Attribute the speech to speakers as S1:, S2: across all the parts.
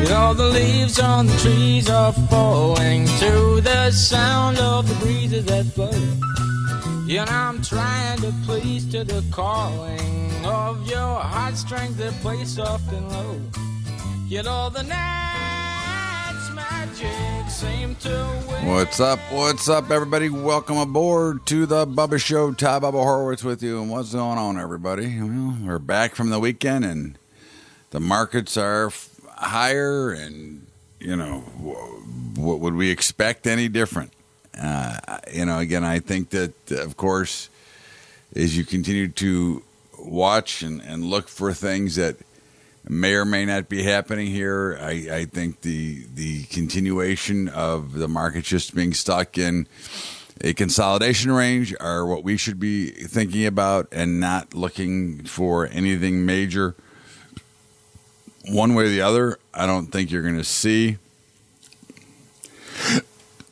S1: You know the leaves on the trees are falling to the sound of the breezes that blow. You I'm trying to please to the calling of your heartstrings that play soft and low. You know the night's magic seem to win.
S2: What's up? What's up, everybody? Welcome aboard to the Bubba Show. Todd Bubba Horwitz with you. And what's going on, everybody? Well, we're back from the weekend, and the markets are higher. And you know, what would we expect any different? Uh, you know, again, I think that, of course, as you continue to watch and, and look for things that may or may not be happening here. I, I think the the continuation of the market just being stuck in a consolidation range are what we should be thinking about and not looking for anything major one way or the other. I don't think you're going to see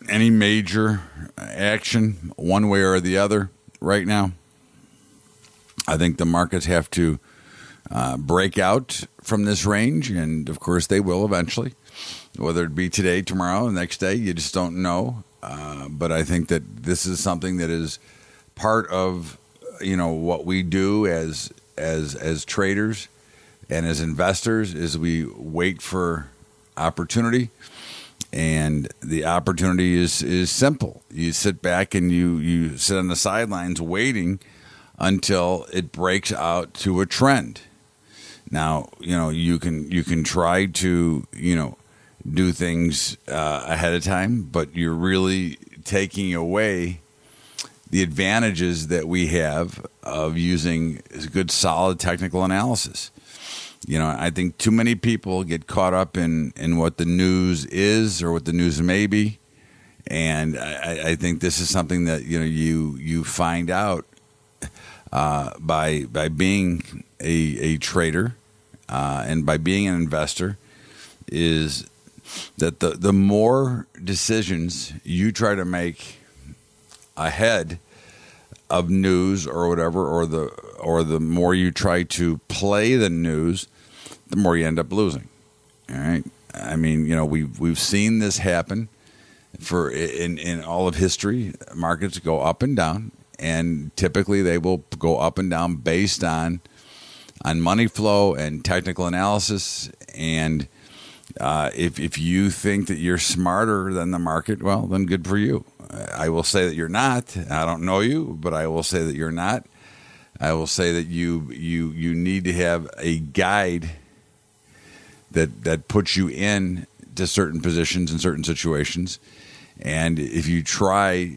S2: any major action one way or the other right now. I think the markets have to uh, break out from this range, and of course they will eventually. Whether it be today, tomorrow, the next day, you just don't know. Uh, but I think that this is something that is part of you know what we do as as as traders and as investors is we wait for opportunity. And the opportunity is is simple. You sit back and you you sit on the sidelines waiting until it breaks out to a trend. Now, you know, you can you can try to, you know, do things uh, ahead of time, but you're really taking away the advantages that we have of using good solid technical analysis. You know, I think too many people get caught up in in what the news is or what the news may be, and I, I think this is something that you know you you find out uh, by by being a, a trader uh, and by being an investor is that the, the more decisions you try to make ahead of news or whatever or the or the more you try to play the news the more you end up losing all right i mean you know we've we've seen this happen for in in all of history markets go up and down and typically they will go up and down based on on money flow and technical analysis. And uh, if if you think that you're smarter than the market, well, then good for you. I will say that you're not. I don't know you, but I will say that you're not. I will say that you you you need to have a guide that that puts you in to certain positions in certain situations. And if you try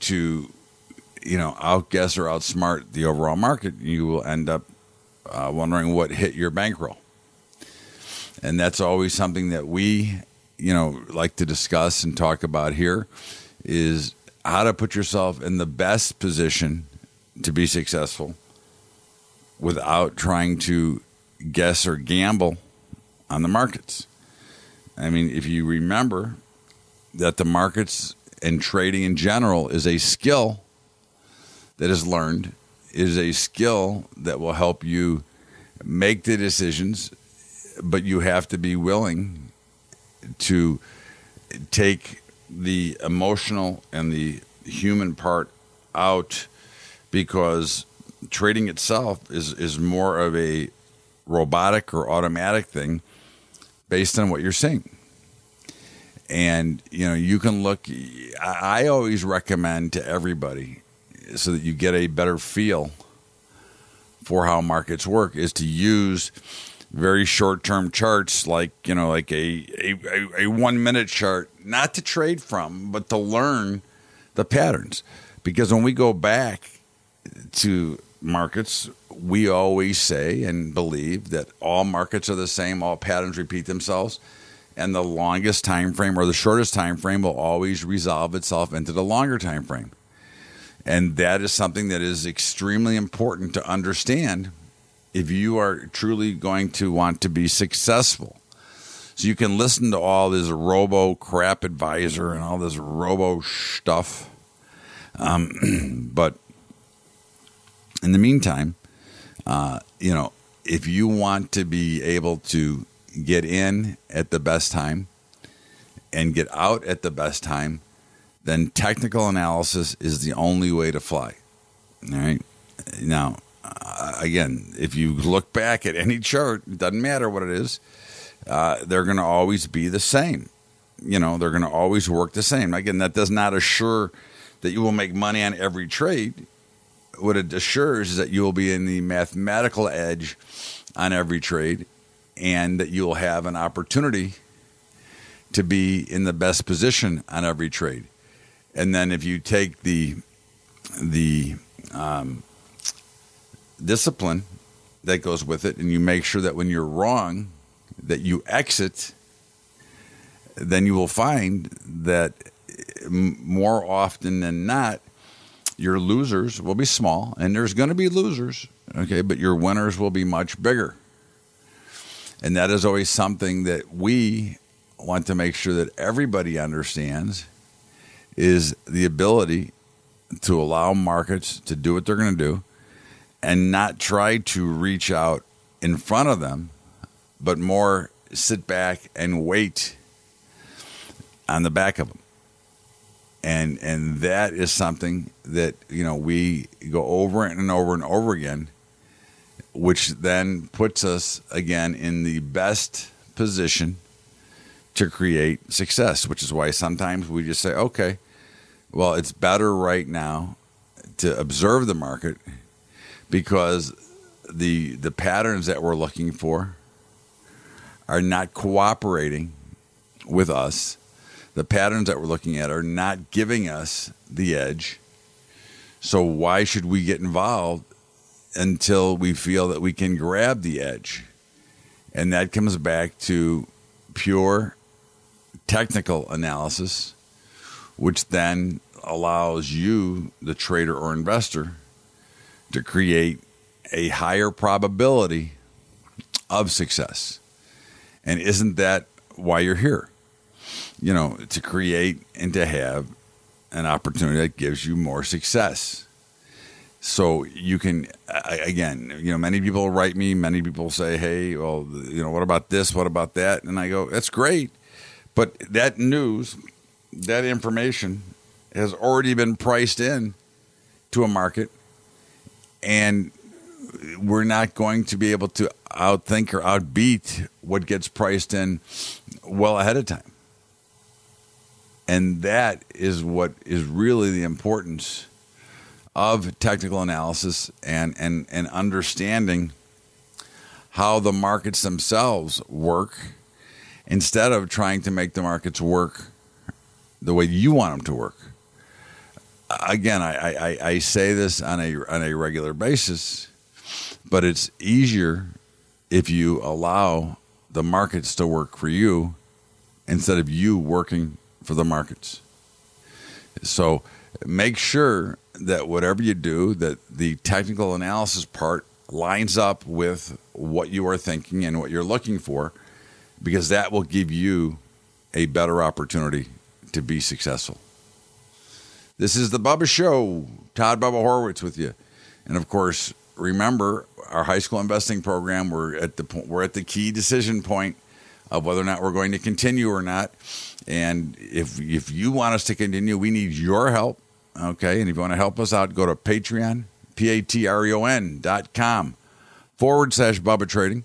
S2: to, you know, outguess or outsmart the overall market, you will end up uh, wondering what hit your bankroll. And that's always something that we, you know, like to discuss and talk about here is how to put yourself in the best position to be successful without trying to guess or gamble on the markets. I mean, if you remember that the markets and trading in general is a skill that is learned is a skill that will help you make the decisions, but you have to be willing to take the emotional and the human part out because trading itself is, is more of a robotic or automatic thing based on what you're seeing. And you know, you can look. I always recommend to everybody so that you get a better feel for how markets work is to use very short term charts like you know like a, a, a one minute chart not to trade from but to learn the patterns because when we go back to markets, we always say and believe that all markets are the same, all patterns repeat themselves, and the longest time frame or the shortest time frame will always resolve itself into the longer time frame. And that is something that is extremely important to understand if you are truly going to want to be successful. So you can listen to all this robo crap advisor and all this robo stuff. Um, but in the meantime, uh, you know, if you want to be able to get in at the best time and get out at the best time, then technical analysis is the only way to fly. All right. Now, uh, again, if you look back at any chart, it doesn't matter what it is, uh, they're going to always be the same. You know, they're going to always work the same. Again, that does not assure that you will make money on every trade. What it assures is that you will be in the mathematical edge on every trade and that you will have an opportunity to be in the best position on every trade. And then if you take the the um, discipline that goes with it, and you make sure that when you're wrong, that you exit, then you will find that more often than not, your losers will be small, and there's going to be losers, okay, but your winners will be much bigger. And that is always something that we want to make sure that everybody understands is the ability to allow markets to do what they're going to do and not try to reach out in front of them, but more sit back and wait on the back of them. And and that is something that you know we go over and over and over again, which then puts us again in the best position to create success. Which is why sometimes we just say, okay, well, it's better right now to observe the market because the the patterns that we're looking for are not cooperating with us. The patterns that we're looking at are not giving us the edge. So why should we get involved until we feel that we can grab the edge? And that comes back to pure technical analysis, which then allows you, the trader or investor, to create a higher probability of success. And isn't that why you're here? You know, to create and to have an opportunity that gives you more success. So you can, again, you know, many people write me, many people say, hey, well, you know, what about this? What about that? And I go, that's great. But that news, that information has already been priced in to a market and we're not going to be able to outthink or outbeat what gets priced in well ahead of time. And that is what is really the importance of technical analysis and, and, and understanding how the markets themselves work instead of trying to make the markets work the way you want them to work. Again, I, I, I say this on a on a regular basis, but it's easier if you allow the markets to work for you instead of you working for the markets. So make sure that whatever you do, that the technical analysis part lines up with what you are thinking and what you're looking for, because that will give you a better opportunity to be successful. This is the Bubba Show. Todd Bubba Horwitz with you, and of course, remember our high school investing program. We're at the point. we're at the key decision point of whether or not we're going to continue or not. And if if you want us to continue, we need your help. Okay, and if you want to help us out, go to Patreon, p a t r e o n dot com forward slash Bubba Trading.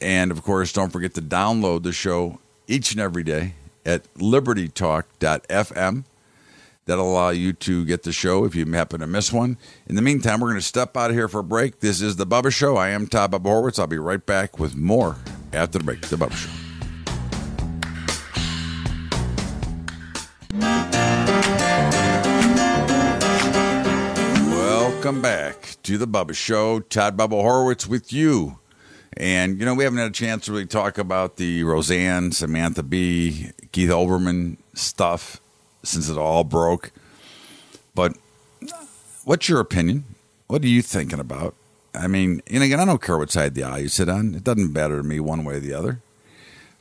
S2: And of course, don't forget to download the show each and every day at libertytalk.fm. That'll allow you to get the show if you happen to miss one. In the meantime, we're going to step out of here for a break. This is The Bubba Show. I am Todd Bubba Horwitz. I'll be right back with more after the break. The Bubba Show. Welcome back to the Bubba Show. Todd Bubba Horwitz with you. And, you know, we haven't had a chance to really talk about the Roseanne, Samantha Bee, Keith Olbermann stuff since it all broke. But what's your opinion? What are you thinking about? I mean, and again, I don't care what side of the aisle you sit on. It doesn't matter to me one way or the other.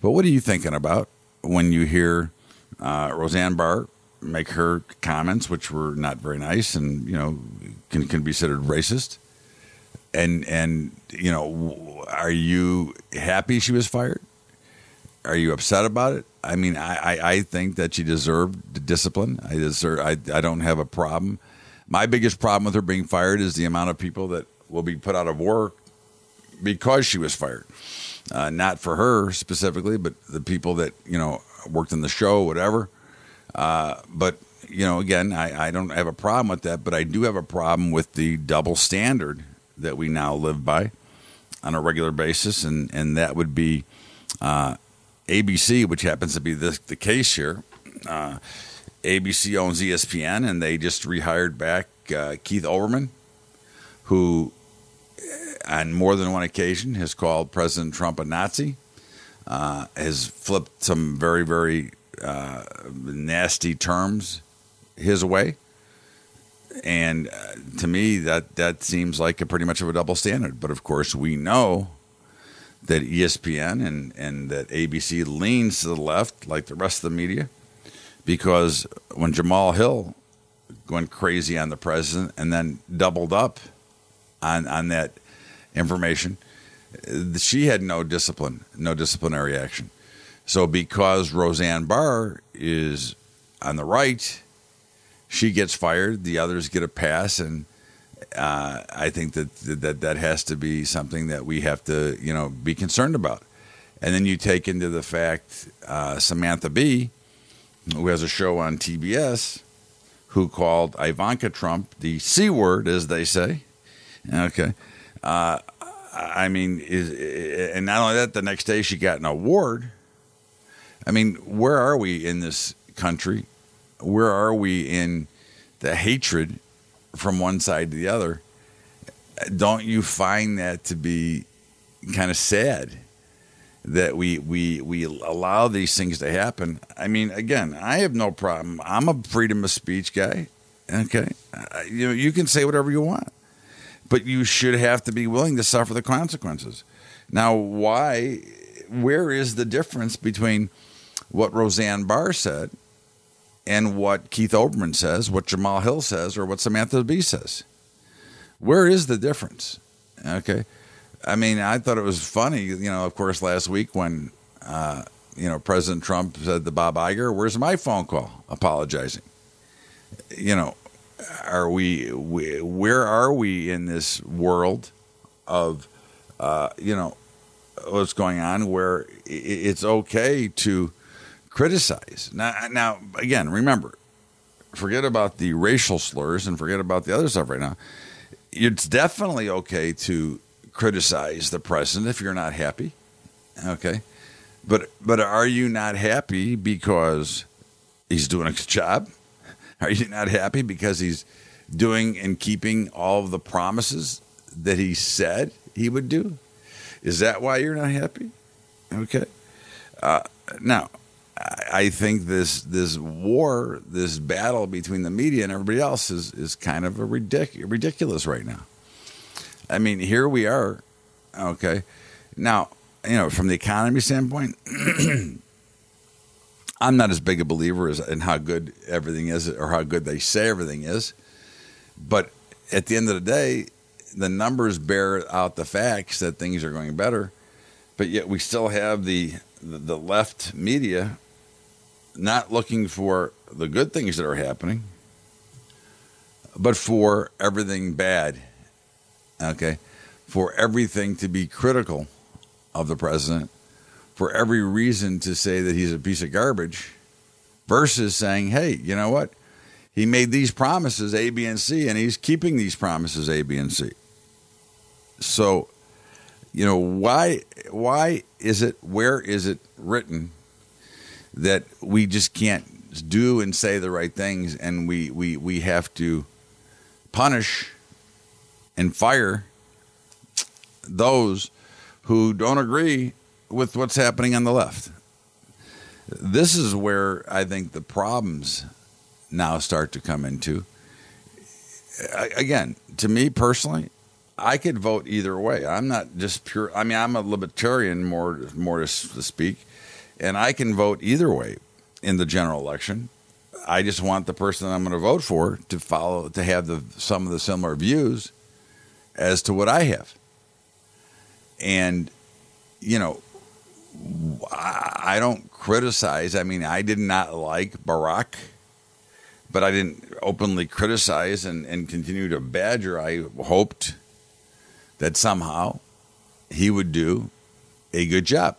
S2: But what are you thinking about when you hear uh, Roseanne Barr make her comments, which were not very nice and, you know, can, can be considered racist? And, and, you know, are you happy she was fired? Are you upset about it? I mean, I, I, I think that she deserved the discipline. I deserve. I, I don't have a problem. My biggest problem with her being fired is the amount of people that will be put out of work because she was fired. Uh, not for her specifically, but the people that you know worked in the show, whatever. Uh, but you know, again, I, I don't have a problem with that, but I do have a problem with the double standard that we now live by on a regular basis, and and that would be uh, ABC, which happens to be the, the case here. Uh, ABC owns ESPN, and they just rehired back uh, Keith Olbermann, who on more than one occasion has called President Trump a Nazi, uh, has flipped some very, very uh, nasty terms his way. And uh, to me, that, that seems like a pretty much of a double standard. But of course, we know that ESPN and, and that ABC leans to the left like the rest of the media because when Jemele Hill went crazy on the president and then doubled up on, on that – information. She had no discipline, no disciplinary action. So because Roseanne Barr is on the right, she gets fired. The others get a pass, and uh, I think that that that has to be something that we have to you know be concerned about. And then you take into the fact uh, Samantha Bee, who has a show on TBS, who called Ivanka Trump the c word, as they say. Okay, uh, I mean, is and not only that, the next day she got an award. I mean, where are we in this country? Where are we in the hatred from one side to the other? Don't you find that to be kind of sad that we we we allow these things to happen? I mean, again, I have no problem. I'm a freedom of speech guy. Okay, you know, you can say whatever you want but you should have to be willing to suffer the consequences. Now, why? Where is the difference between what Roseanne Barr said and what Keith Olbermann says, what Jemele Hill says, or what Samantha Bee says? Where is the difference? Okay. I mean, I thought it was funny, you know, of course, last week when, uh, you know, President Trump said to Bob Iger, Where's my phone call apologizing? You know, are we, we where are we in this world of uh, you know what's going on where it's okay to criticize now now again remember forget about the racial slurs and forget about the other stuff right now it's definitely okay to criticize the president if you're not happy okay but but are you not happy because he's doing a good job are you not happy because he's doing and keeping all of the promises that he said he would do? Is that why you're not happy? Okay. Uh, now, I think this this war, this battle between the media and everybody else is is kind of a ridic- ridiculous right now. I mean, here we are. Okay. Now, you know, from the economy standpoint, I'm not as big a believer as in how good everything is or how good they say everything is. But at the end of the day, the numbers bear out the facts that things are going better. But yet we still have the the left media not looking for the good things that are happening, but for everything bad. Okay. For everything to be critical of the president for every reason to say that he's a piece of garbage versus saying, hey, you know what? He made these promises A, B, and C, and he's keeping these promises A, B, and C. So, you know, why why is it where is it written that we just can't do and say the right things and we we, we have to punish and fire those who don't agree with what's happening on the left. This is where I think the problems now start to come into. Again, to me personally, I could vote either way. I'm not just pure. I mean, I'm a libertarian more, more to, speak, and I can vote either way in the general election. I just want the person I'm going to vote for to follow to have the some of the similar views as to what I have. And you know, I don't criticize. I mean, I did not like Barack, but I didn't openly criticize and, and continue to badger. I hoped that somehow he would do a good job.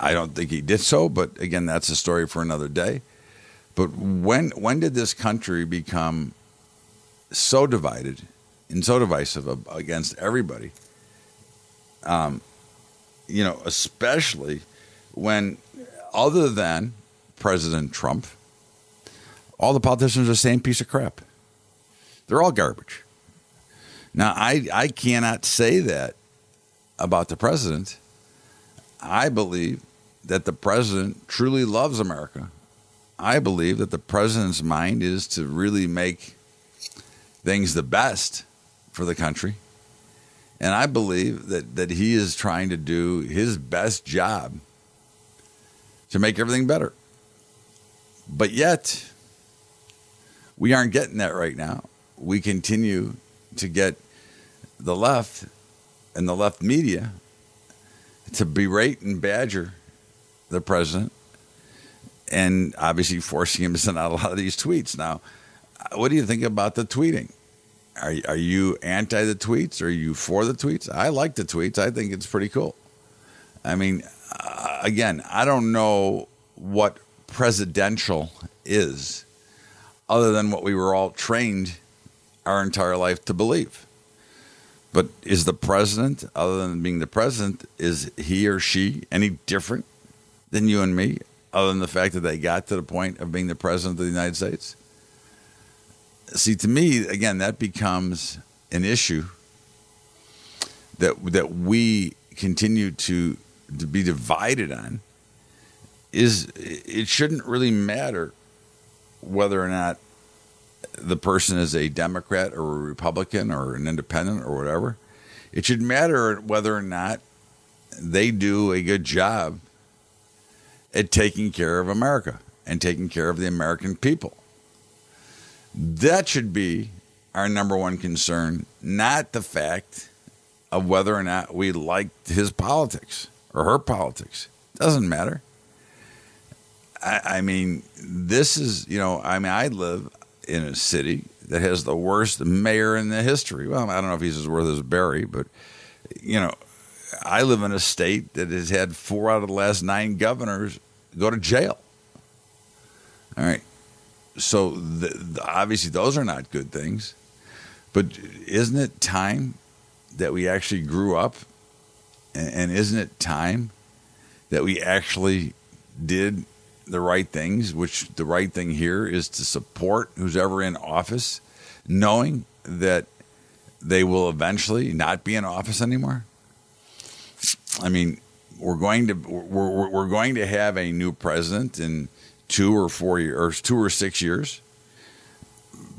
S2: I don't think he did so, but again, that's a story for another day. But when when did this country become so divided and so divisive against everybody? Um, you know, especially when, other than President Trump, all the politicians are the same piece of crap. They're all garbage. Now, I, I cannot say that about the president. I believe that the president truly loves America. I believe that the president's mind is to really make things the best for the country. And I believe that, that he is trying to do his best job to make everything better. But yet, we aren't getting that right now. We continue to get the left and the left media to berate and badger the president and obviously forcing him to send out a lot of these tweets. Now, what do you think about the tweeting? Are, are you anti the tweets? Are you for the tweets? I like the tweets. I think it's pretty cool. I mean, uh, again, I don't know what presidential is other than what we were all trained our entire life to believe. But is the president, other than being the president, is he or she any different than you and me, other than the fact that they got to the point of being the president of the United States? See, to me, again, that becomes an issue that that we continue to to be divided on. Is it shouldn't really matter whether or not the person is a Democrat or a Republican or an independent or whatever. It should matter whether or not they do a good job at taking care of America and taking care of the American people. That should be our number one concern, not the fact of whether or not we like his politics or her politics. Doesn't matter. I, I mean, this is, you know, I mean, I live in a city that has the worst mayor in the history. Well, I don't know if he's as worth as Barry, but you know, I live in a state that has had four out of the last nine governors go to jail. All right, so the, the, obviously those are not good things, but isn't it time that we actually grew up, and, and isn't it time that we actually did the right things, which the right thing here is to support who's ever in office, knowing that they will eventually not be in office anymore. I mean, we're going to we're, we're going to have a new president in two or four years, or two or six years.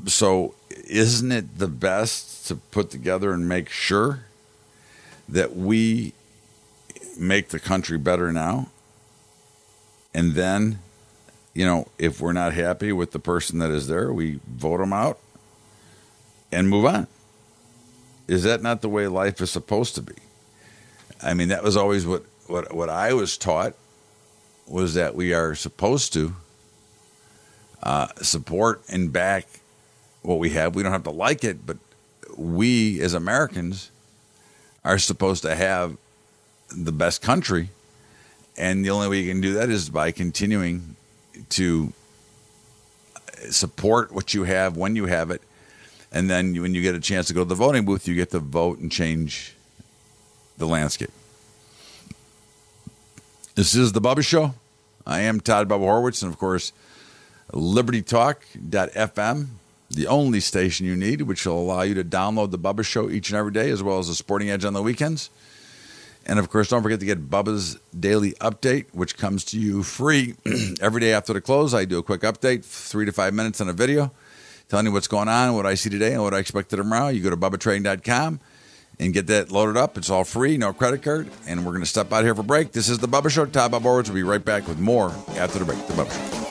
S2: So, isn't it the best to put together and make sure that we make the country better now and then, you know, if we're not happy with the person that is there, we vote them out and move on. Is that not the way life is supposed to be? I mean, that was always what, what, what I was taught was that we are supposed to uh, support and back what we have. We don't have to like it, but we as Americans are supposed to have the best country and the only way you can do that is by continuing to support what you have when you have it. And then when you get a chance to go to the voting booth, you get to vote and change the landscape. This is the Bubba Show. I am Todd Bubba Horwitz, and of course, libertytalk.fm the only station you need, which will allow you to download the Bubba Show each and every day, as well as the Sporting Edge on the weekends. And of course, don't forget to get Bubba's Daily Update, which comes to you free every day after the close. I do a quick update, three to five minutes on a video, telling you what's going on, what I see today, and what I expect tomorrow. You go to BubbaTrading.com and get that loaded up. It's all free, no credit card. And we're going to step out here for break. This is the Bubba Show. Todd Bubba Horwitz will be right back with more after the break. The Bubba Show.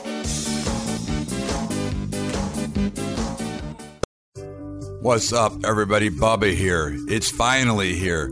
S2: What's up, everybody? Bubba here. It's finally here.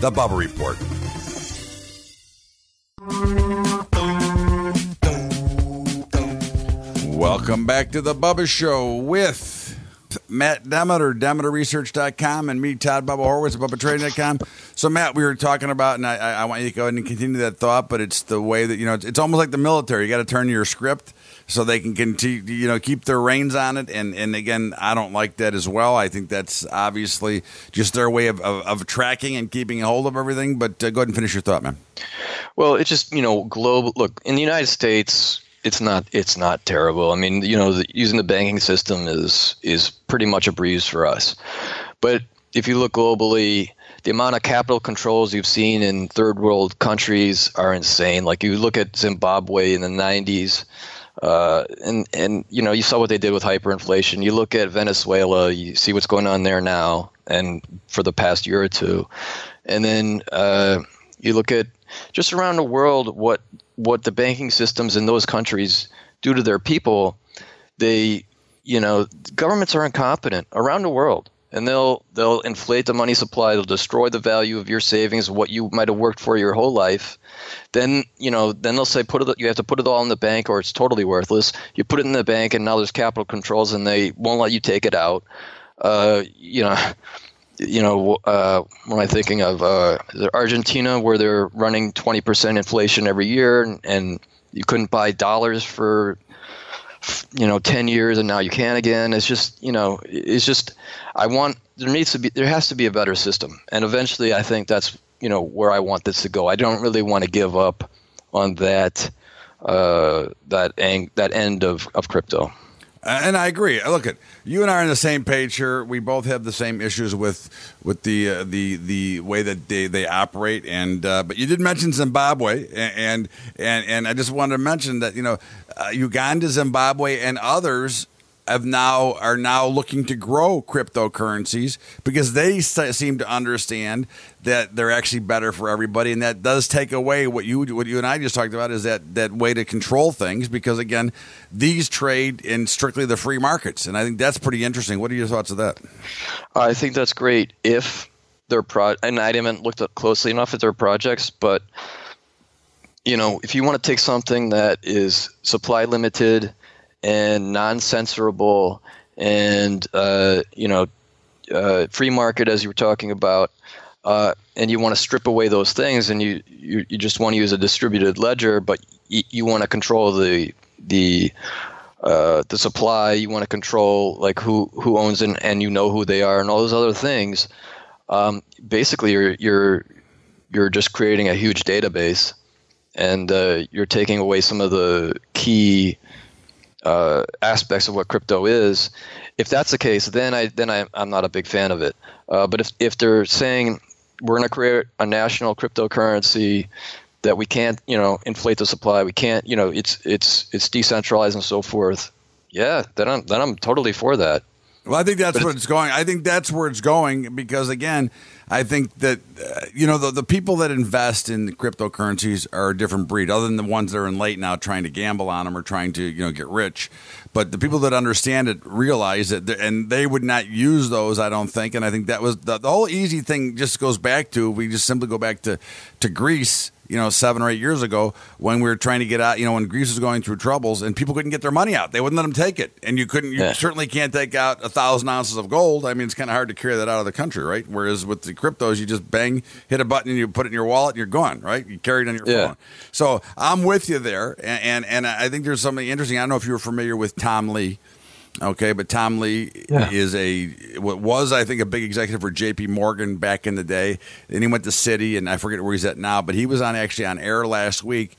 S2: The Bubba Report. Welcome back to the Bubba Show with Matt Demeter, DemeterResearch.com, and me, Todd Bubba Horwitz, BubbaTrading.com. So, Matt, we were talking about, and I, I want you to go ahead and continue that thought, but it's the way that, you know, it's, it's almost like the military. You got to turn your script so they can continue, you know, keep their reins on it. And, and again, I don't like that as well. I think that's obviously just their way of, of, of tracking and keeping a hold of everything. But uh, go ahead and finish your thought, man.
S3: Well, it's just, you know, global. Look, in the United States, it's not it's not terrible. I mean, you know, the, using the banking system is is pretty much a breeze for us. But if you look globally, the amount of capital controls you've seen in third world countries are insane. Like you look at Zimbabwe in the 90s, uh, and and you know you saw what they did with hyperinflation. You look at Venezuela, you see what's going on there now, and for the past year or two, and then uh, you look at just around the world what what the banking systems in those countries do to their people. They, you know, governments are incompetent around the world and they'll they'll inflate the money supply. They'll destroy the value of your savings what you might have worked for your whole life. Then you know then they'll say put it you have to put it all in the bank or it's totally worthless. You put it in the bank and now there's capital controls and they won't let you take it out. Uh, you know you know uh, what am i thinking of? Uh, argentina where they're running 20% inflation every year and, and you couldn't buy dollars for you know 10 years and now you can again. It's just you know it's just i want there needs to be there has to be a better system. And eventually i think that's you know where i want this to go. I don't really want to give up on that uh, that ang- that end of, of crypto
S2: and I agree. Look at you and I are on the same page here. We both have the same issues with with the uh, the the way that they, they operate. And uh, but you did mention Zimbabwe, and and and I just wanted to mention that you know uh, Uganda, Zimbabwe, and others have now are now looking to grow cryptocurrencies because they seem to understand that they're actually better for everybody, and that does take away what you what you and I just talked about is that that way to control things because again, these trade in strictly the free markets, and I think that's pretty interesting. What are your thoughts of that?
S3: I think that's great if their pro and I haven't looked up closely enough at their projects, but you know, if you want to take something that is supply limited and non-censorable and uh, you know uh, free market as you were talking about uh, and you want to strip away those things and you, you, you just want to use a distributed ledger but y- you want to control the the uh, the supply you want to control like who who owns it and you know who they are and all those other things um, basically you're you're you're just creating a huge database and uh, you're taking away some of the key uh, aspects of what crypto is. If that's the case, then I then I, am not a big fan of it. Uh, but if if they're saying we're going to create a national cryptocurrency that we can't, you know, inflate the supply, we can't, you know, it's it's it's decentralized and so forth. Yeah, then I'm then I'm totally for that.
S2: Well, I think that's where it's going. I think that's where it's going because again, I think that uh, you know the the people that invest in cryptocurrencies are a different breed, other than the ones that are in late now trying to gamble on them or trying to you know get rich. But the people that understand it realize that, and they would not use those. I don't think, and I think that was the, the whole easy thing. Just goes back to we just simply go back to to Greece you know, seven or eight years ago when we were trying to get out, you know, when Greece was going through troubles and people couldn't get their money out. They wouldn't let them take it. And you couldn't, you
S3: Yeah.
S2: certainly can't take out a thousand ounces of gold. I mean, it's kind of hard to carry that out of the country, right? Whereas with the cryptos, you just bang, hit a button and you put it in your wallet and you're gone, right? You carry it on your
S3: Yeah.
S2: phone. So I'm with you there. And, and, and I think there's something interesting. I don't know if you were familiar with Tom Lee. Okay, but Tom Lee
S3: Yeah.
S2: is a what was I think a big executive for J.P. Morgan back in the day. Then he went to Citi, and I forget where he's at now. But he was on actually on air last week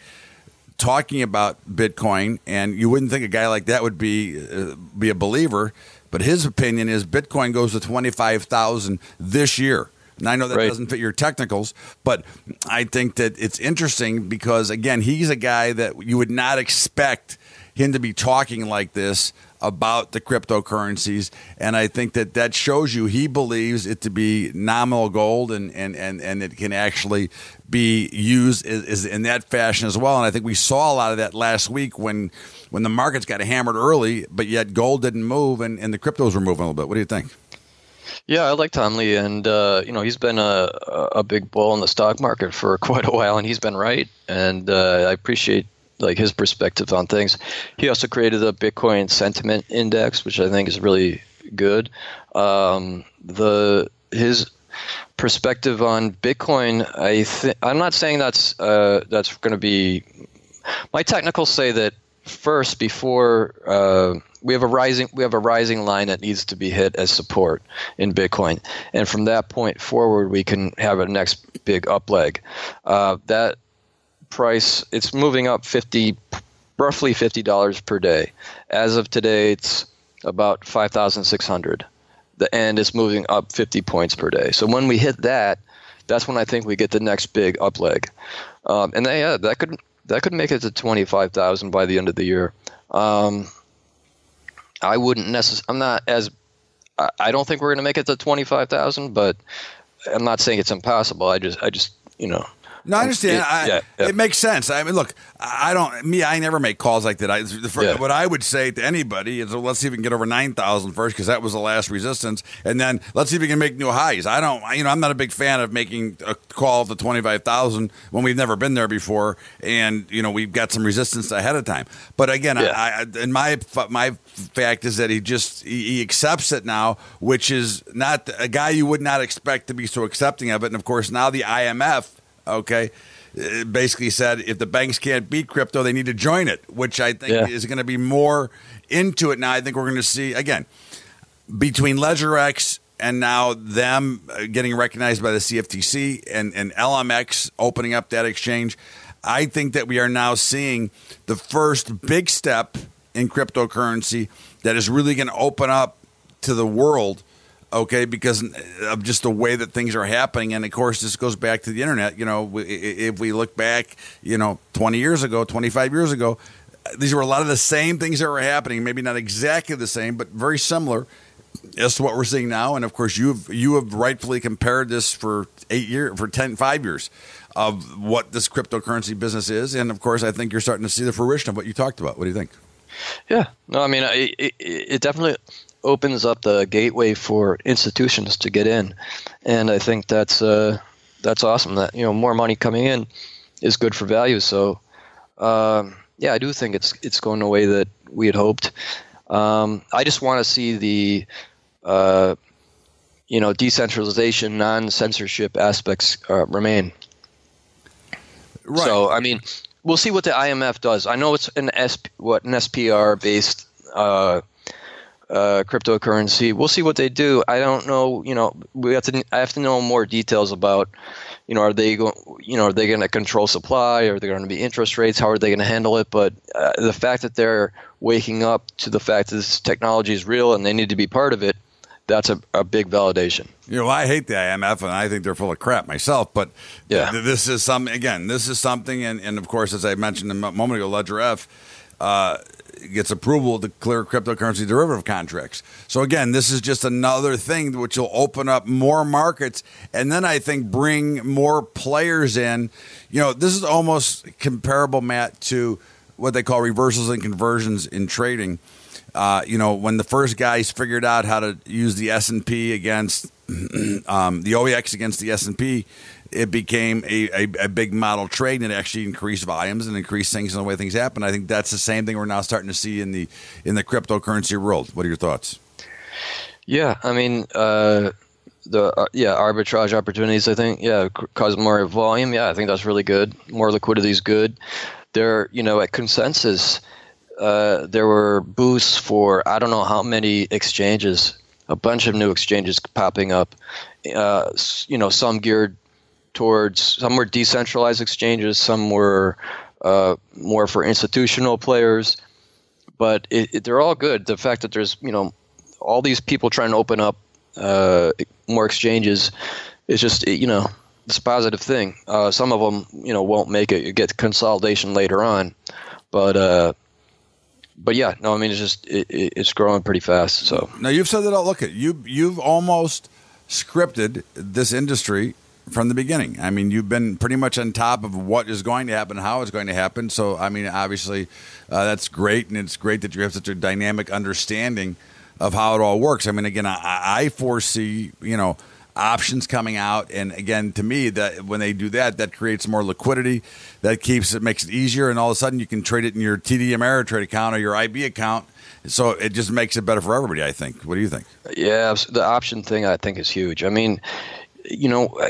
S2: talking about Bitcoin, and you wouldn't think a guy like that would be uh, be a believer, but his opinion is Bitcoin goes to twenty five thousand this year. And I know that
S3: Right.
S2: doesn't fit your technicals, but I think that it's interesting because again, he's a guy that you would not expect him to be talking like this about the cryptocurrencies. And i think that that shows you he believes it to be nominal gold and and and, and it can actually be used as in that fashion as well. And i think we saw a lot of that last week when when the markets got hammered early but yet gold didn't move and, and the cryptos were moving a little bit. What do you think?
S3: Yeah, I like Tom Lee, and uh, you know he's been a a big bull in the stock market for quite a while, and he's been right. And uh, I appreciate like his perspective on things. He also created a Bitcoin sentiment index, which I think is really good. Um, the his perspective on Bitcoin, I think I'm not saying that's uh, that's going to be. My technicals say that first before uh, we have a rising we have a rising line that needs to be hit as support in Bitcoin, and from that point forward we can have a next big up leg. Uh, that price it's moving up fifty, roughly fifty dollars per day. As of today, it's about five thousand six hundred. The end is moving up fifty points per day. So when we hit that, that's when I think we get the next big up leg. Um, and that, yeah, that could that could make it to twenty five thousand by the end of the year. Um, I wouldn't necessarily. I'm not as. I, I don't think we're going to make it to twenty five thousand, but I'm not saying it's impossible. I just, I just, you know.
S2: No, I understand.
S3: It-
S2: I,
S3: yeah, yeah.
S2: It makes sense. I mean, look, I don't. Me, I never make calls like that. I, for,
S3: Yeah.
S2: What I would say to anybody is, well, let's see if we can get over 9,000 first, because that was the last resistance, and then let's see if we can make new highs. I don't. You know, I'm not a big fan of making a call to 25,000 when we've never been there before, and you know we've got some resistance ahead of time. But again. I, I, and my my fact is that he just he, he accepts it now, which is not a guy you would not expect to be so accepting of it. And of course, now the IMF okay, uh, basically said if the banks can't beat crypto, they need to join it, which I think
S3: Yeah.
S2: is going to be more into it now. I think we're going to see again between LedgerX and now them uh, getting recognized by the CFTC and, and LMX opening up that exchange. I think that we are now seeing the first big step in cryptocurrency that is really going to open up to the world okay because of just the way that things are happening. And of course this goes back to the internet. You know if we look back you know 20 years ago 25 years ago these were a lot of the same things that were happening. Maybe not exactly the same but very similar as to what we're seeing now. And of course you've you have rightfully compared this for 8 years for 10 5 years of what this cryptocurrency business is. And of course I think you're starting to see the fruition of what you talked about. What do you think?
S3: Yeah, no, I mean, it, it, it definitely opens up the gateway for institutions to get in, and I think that's uh, that's awesome. That you know, more money coming in is good for value. So, um, yeah, I do think it's it's going the way that we had hoped. Um, I just want to see the uh, you know decentralization, non-censorship aspects uh, remain.
S2: right
S3: So I mean, we'll see what the IMF does. I know it's an SP, what an SDR based uh, uh, cryptocurrency. We'll see what they do. I don't know. You know, we have to. I have to know more details about. You know, are they going? You know, are they going to control supply? Are there going to be interest rates? How are they going to handle it? But uh, the fact that they're waking up to the fact that this technology is real and they need to be part of it, that's a, a big validation.
S2: You know, I hate the IMF, and I think they're full of crap myself. But
S3: Yeah.
S2: th- this is some again. This is something, and, and of course, as I mentioned a moment ago, LedgerX. Uh, gets approval to clear cryptocurrency derivative contracts. So again, this is just another thing which will open up more markets, and then I think bring more players in. You know, this is almost comparable, Matt, to what they call reversals and conversions in trading. Uh, you know, when the first guys figured out how to use the S and P against um, the OEX against the S and P, it became a, a, a, big model trade and it actually increased volumes and increased things and the way things happen. I think that's the same thing we're now starting to see in the in the cryptocurrency world. What are your thoughts?
S3: Yeah, I mean, uh, the uh, yeah arbitrage opportunities. I think yeah, cause more volume. Yeah, I think that's really good. More liquidity is good. There, you know, at consensus, uh, there were boosts for I don't know how many exchanges. A bunch of new exchanges popping up. Uh, you know, some geared towards some were decentralized exchanges, some were uh, more for institutional players, but it, it, they're all good. The fact that there's you know all these people trying to open up uh, more exchanges is just you know it's a positive thing. Uh, some of them you know won't make it. You get consolidation later on, but uh, but yeah, no, I mean it's just it, it's growing pretty fast. So
S2: now you've said that. Look at you. You've almost scripted this industry from the beginning. I mean, you've been pretty much on top of what is going to happen, how it's going to happen. So, I mean, obviously, uh, that's great, and it's great that you have such a dynamic understanding of how it all works. I mean, again, I, I foresee, you know, options coming out, and again, to me, that when they do that, that creates more liquidity. That keeps it makes it easier, and all of a sudden, you can trade it in your TD Ameritrade account or your IB account. So it just makes it better for everybody. I think. What do you think?
S3: Yeah, the option thing I think is huge. I mean, you know, uh,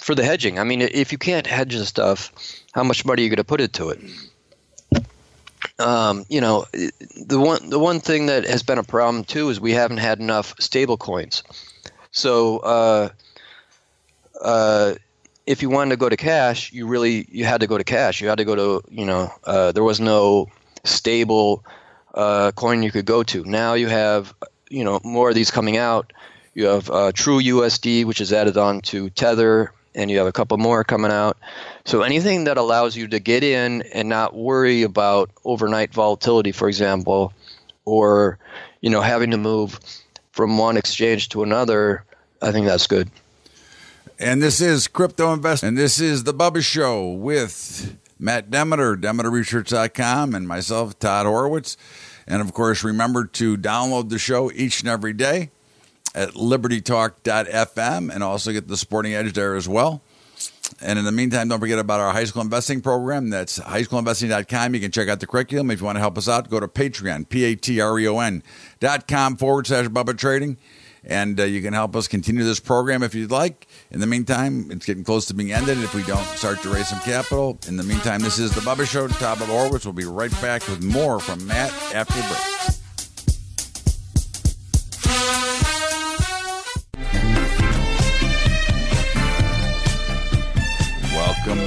S3: for the hedging. I mean, if you can't hedge the stuff, how much money are you going to put into it? Um, you know, the one the one thing that has been a problem too is we haven't had enough stable coins. So uh, uh, if you wanted to go to cash, you really you had to go to cash. You had to go to you know uh, there was no stable uh, coin you could go to. Now you have you know more of these coming out you have uh, True USD, which is added on to Tether, and you have a couple more coming out. So anything that allows you to get in and not worry about overnight volatility, for example, or you know having to move from one exchange to another, I think that's good.
S2: And this is Crypto Invest, and this is the Bubba Show with Matt Demeter, DemeterResearch.com, and myself, Todd Horwitz. And of course, remember to download the show each and every day at libertytalk.fm and also get the sporting edge there as well. And in the meantime, don't forget about our high school investing program. That's highschoolinvesting.com. You can check out the curriculum. If you want to help us out, go to Patreon, P A T R E O N dot com forward slash Bubba Trading. And uh, you can help us continue this program if you'd like. In the meantime, it's getting close to being ended if we don't start to raise some capital. In the meantime, this is the Bubba Show, Todd Bubba Horwitz. We'll be right back with more from Matt after the break.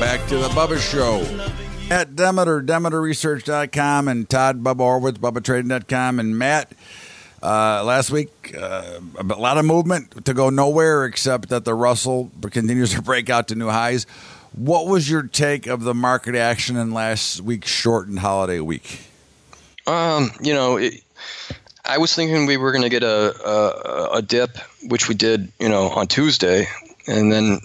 S2: Back to the Bubba Show. At Demeter, DemeterResearch.com, and Todd Bubba Horwitz, BubbaTrading.com, and Matt. Uh, last week, uh, a lot of movement to go nowhere except that the Russell continues to break out to new highs. What was your take of the market action in last week's shortened holiday week?
S3: Um, you know, it, I was thinking we were going to get a, a, a dip, which we did, you know, on Tuesday, and then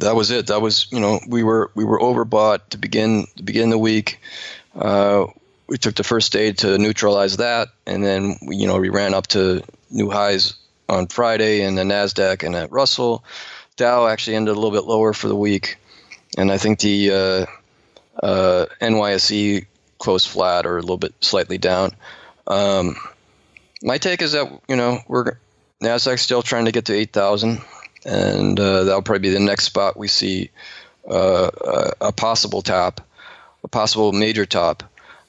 S3: that was it. That was you know we were we were overbought to begin to begin the week. Uh, we took the first day to neutralize that, and then we, you know we ran up to new highs on Friday in the Nasdaq and at Russell. Dow actually ended a little bit lower for the week, and I think the uh, uh, NYSE closed flat or a little bit slightly down. Um, my take is that you know we're Nasdaq still trying to get to eight thousand and uh, that'll probably be the next spot we see uh, a, a, possible top, a possible major top.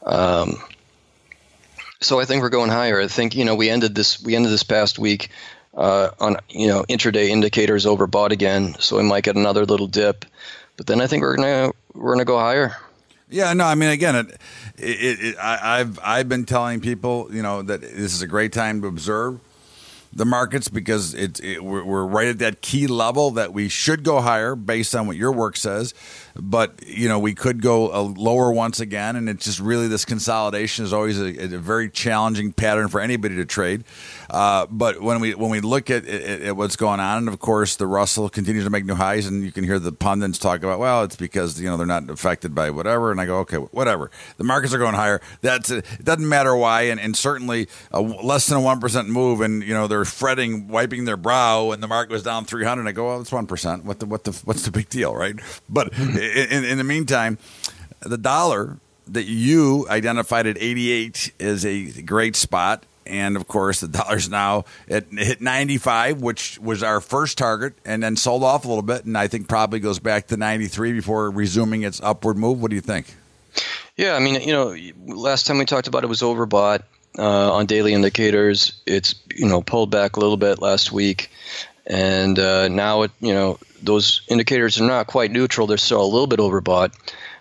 S3: Um, so I think we're going higher. I think you know we ended this we ended this past week uh, on you know intraday indicators overbought again, so we might get another little dip, but then I think we're gonna we're gonna go higher.
S2: Yeah, no, I mean, again, it, it, it, I, I've I've been telling people, you know, that this is a great time to observe the markets because it's it, we're, we're right at that key level that we should go higher based on what your work says but you know we could go lower once again and it's just really this consolidation is always a, a very challenging pattern for anybody to trade. Uh, but when we when we look at, at, at, what's going on and of course the russell continues to make new highs and you can hear the pundits talk about well it's because you know they're not affected by whatever and i go okay whatever. The markets are going higher. That's it doesn't matter why and, and certainly a, less than a 1% move and you know they're fretting wiping their brow and the market was down 300 i go well it's 1% what the what the what's the big deal right? But in, in the meantime, the dollar that you identified at 88 is a great spot. And of course, the dollar's now at hit 95, which was our first target, and then sold off a little bit. And I think probably goes back to 93 before resuming its upward move. What do you think?
S3: Yeah, I mean, you know, last time we talked about it was overbought uh, on daily indicators. It's you know pulled back a little bit last week, and uh, now it you know those indicators are not quite neutral. They're still a little bit overbought,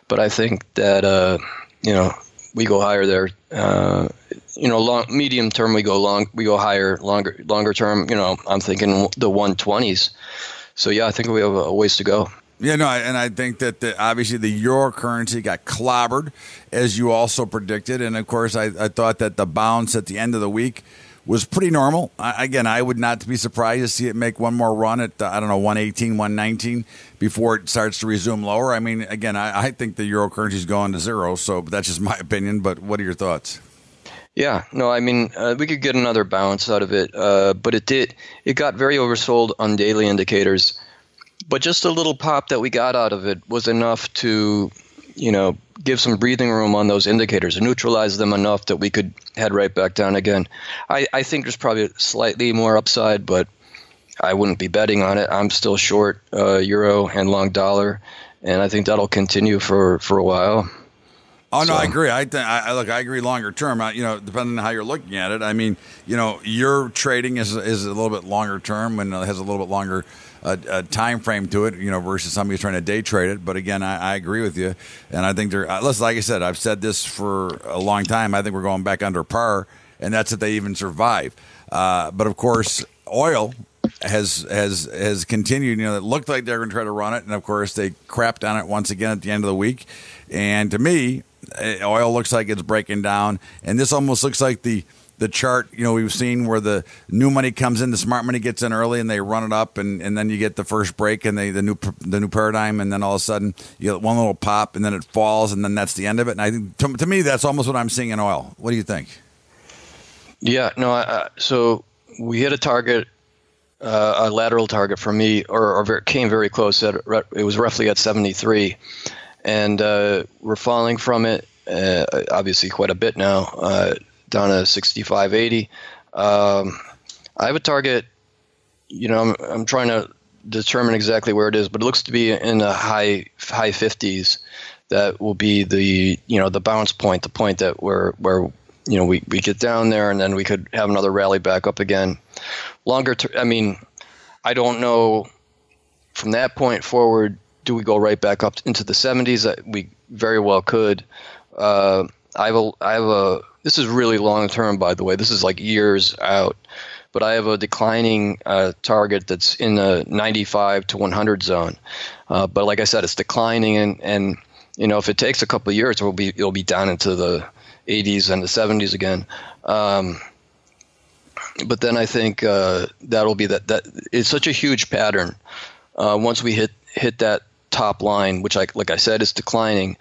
S3: but I think that uh, you know we go higher there. Uh, you know, long medium term we go long, we go higher. Longer longer term, you know, I'm thinking the 120s. So yeah, I think we have a ways to go.
S2: Yeah, no, and I think that the, obviously the euro currency got clobbered, as you also predicted, and of course I, I thought that the bounce at the end of the week was pretty normal. I, again, I would not be surprised to see it make one more run at, uh, I don't know, 118, 119 before it starts to resume lower. I mean, again, I, I think the euro currency is going to zero, so that's just my opinion. But what are your thoughts?
S3: Yeah, no, I mean, uh, we could get another bounce out of it, uh, but it did. It got very oversold on daily indicators, but just a little pop that we got out of it was enough to, you know, give some breathing room on those indicators and neutralize them enough that we could head right back down again. I, I think there's probably slightly more upside, but I wouldn't be betting on it. I'm still short uh, euro and long dollar, and I think that'll continue for, for a while.
S2: Oh no, so. I agree. I, think I look. I agree. Longer term, you know, depending on how you're looking at it. I mean, you know, your trading is is a little bit longer term and has a little bit longer a, a, time frame to it, you know, versus somebody who's trying to day trade it. But again, I, I agree with you, and I think they're. Uh, listen, like I said, I've said this for a long time. I think we're going back under par, and that's if they even survive. Uh, but of course, oil has has has continued. You know, it looked like they're going to try to run it, and of course, they crapped on it once again at the end of the week. And to me, eh, oil looks like it's breaking down, and this almost looks like the the chart, you know, we've seen where the new money comes in, the smart money gets in early, and they run it up, and, and then you get the first break and they the new the new paradigm, and then all of a sudden you get one little pop, and then it falls, and then that's the end of it. And I think to, to me that's almost what I'm seeing in oil. What do you think?
S3: Yeah, no. So we hit a target, uh, a lateral target for me, or, or came very close. At, it was roughly at 73, and uh, we're falling from it. Uh, obviously, quite a bit now uh, down to 65, 80. Um, I have a target. You know, I'm, I'm trying to determine exactly where it is, but it looks to be in the high high 50s. That will be the you know the bounce point, the point that where where you know we, we get down there and then we could have another rally back up again. Longer, ter- I mean, I don't know. From that point forward, do we go right back up into the 70s? We very well could. Uh, I have a I have a this is really long term, by the way. This is like years out. But I have a declining uh, target that's in the 95 to 100 zone. Uh, but like I said, it's declining, and, and you know if it takes a couple of years, it'll be it'll be down into the 80s and the 70s again. Um, but then I think uh, that'll be that that it's such a huge pattern. Uh, once we hit hit that top line, which like like I said is declining,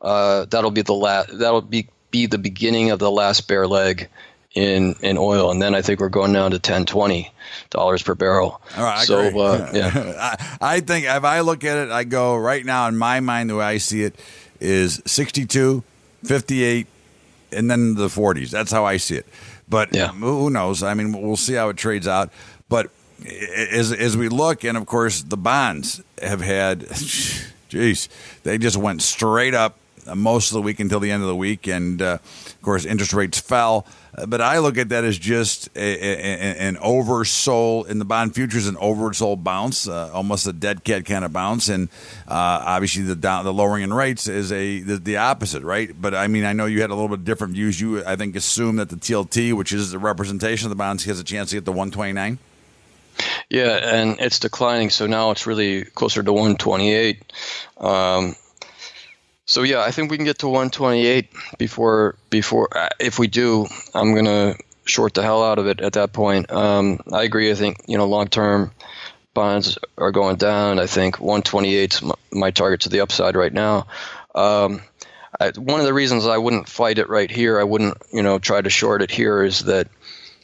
S3: uh, that'll be the last. That'll be be the beginning of the last bear leg in in oil, and then I think we're going down to 10 20 dollars per barrel.
S2: All right,
S3: so
S2: uh, yeah, I, I, think if I look at it, I go right now in my mind the way I see it is 62, 58, and then the 40s. That's how I see it. But yeah. who knows? I mean, we'll see how it trades out. But as as we look, and of course the bonds have had, jeez, they just went straight up most of the week until the end of the week, and uh, of course, interest rates fell. Uh, But I look at that as just a, a, an oversold in the bond futures, an oversold bounce, uh, almost a dead cat kind of bounce, and uh, obviously the down, the lowering in rates is a the, the opposite, right? But I mean, I know you had a little bit different views. You, I think, assume that the TLT, which is the representation of the bonds, has a chance to get to one twenty nine.
S3: Yeah, and it's declining, so now it's really closer to 128. Um, so yeah, I think we can get to 128 before before uh, if we do, I'm gonna short the hell out of it at that point. Um, I agree. I think you know long term bonds are going down. I think 128 is my, target to the upside right now. Um, I, one of the reasons I wouldn't fight it right here, I wouldn't you know try to short it here, is that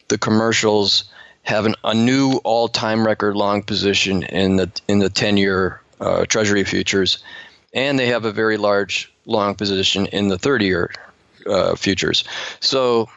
S3: the commercials have an, a new all-time record long position in the in the 10-year uh, Treasury futures, and they have a very large long position in the 30-year uh, futures. So,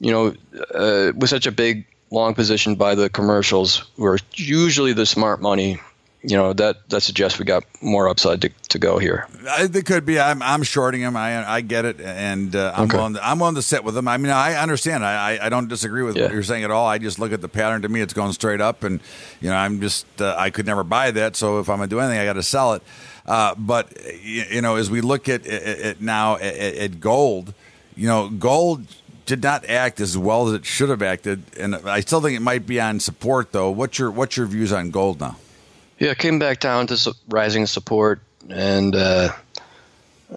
S3: you know, uh, with such a big long position by the commercials, who are usually the smart money, you know, that that suggests we got more upside to, to go here.
S2: I, it could be. I'm, I'm shorting him. I I get it, and uh, I'm
S3: Okay.
S2: willing. To, I'm willing to sit with him. I mean, I understand. I I, don't disagree with what you're saying at all. I just look at the pattern. To me, it's going straight up, and you know, I'm just uh, I could never buy that. So if I'm gonna do anything, I got to sell it. Uh, but you, you know, as we look at at, at now at, at gold, you know, gold did not act as well as it should have acted, and I still think it might be on support. Though, what's your what's your views on gold now?
S3: Yeah, it came back down to su- rising support, and uh,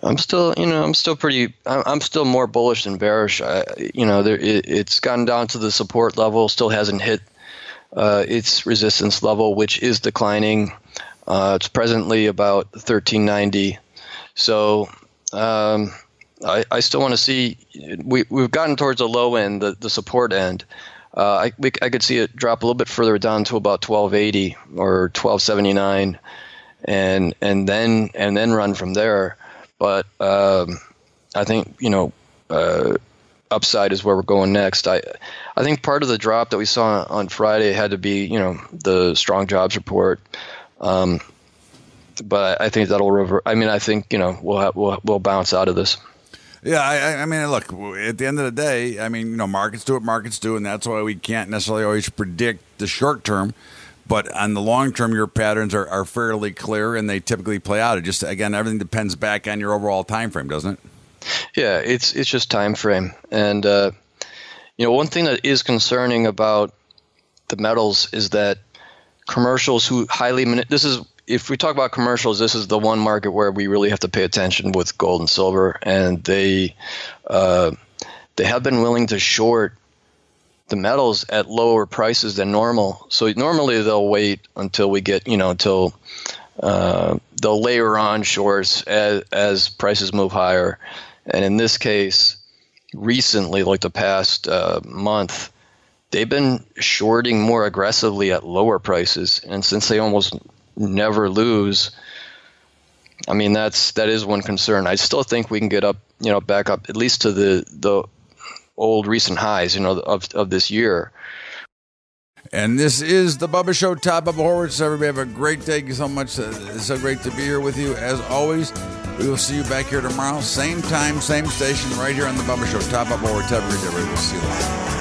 S3: I'm still, you know, I'm still pretty, I'm still more bullish than bearish. I, you know, there, it, it's gotten down to the support level, still hasn't hit uh, its resistance level, which is declining. Uh, it's presently about 1390. So um, I, I still want to see. We we've gotten towards the low end, the, the support end. Uh, I we, I could see it drop a little bit further down to about 1280 or 1279, and and then and then run from there. But um, I think you know. Uh, upside is where we're going next. I, I think part of the drop that we saw on Friday had to be, you know, the strong jobs report. Um, but I think that'll revert. I mean, I think you know we'll we'll we'll bounce out of this.
S2: Yeah, I, I- mean, look. At the end of the day, I mean, you know, markets do what markets do, and that's why we can't necessarily always predict the short term. But on the long term, your patterns are, are fairly clear, and they typically play out. It just again, everything depends back on your overall time frame, doesn't it?
S3: Yeah, it's it's just time frame, and uh, you know one thing that is concerning about the metals is that commercials who highly this is if we talk about commercials, this is the one market where we really have to pay attention with gold and silver, and they uh, they have been willing to short the metals at lower prices than normal. So normally they'll wait until we get you know until uh, they'll layer on shorts as as prices move higher, and in this case, recently, like the past uh, month, they've been shorting more aggressively at lower prices, and since they almost never lose. I mean that's that is one concern. I still think we can get up, you know, back up at least to the the old recent highs, you know, of of this year.
S2: And this is the Bubba Show, Todd Bubba Horwitz. Everybody have a great day. Thank you so much. It's so great to be here with you. As always, we will see you back here tomorrow. Same time, same station, right here on the Bubba Show, Top great day, everybody. We'll see you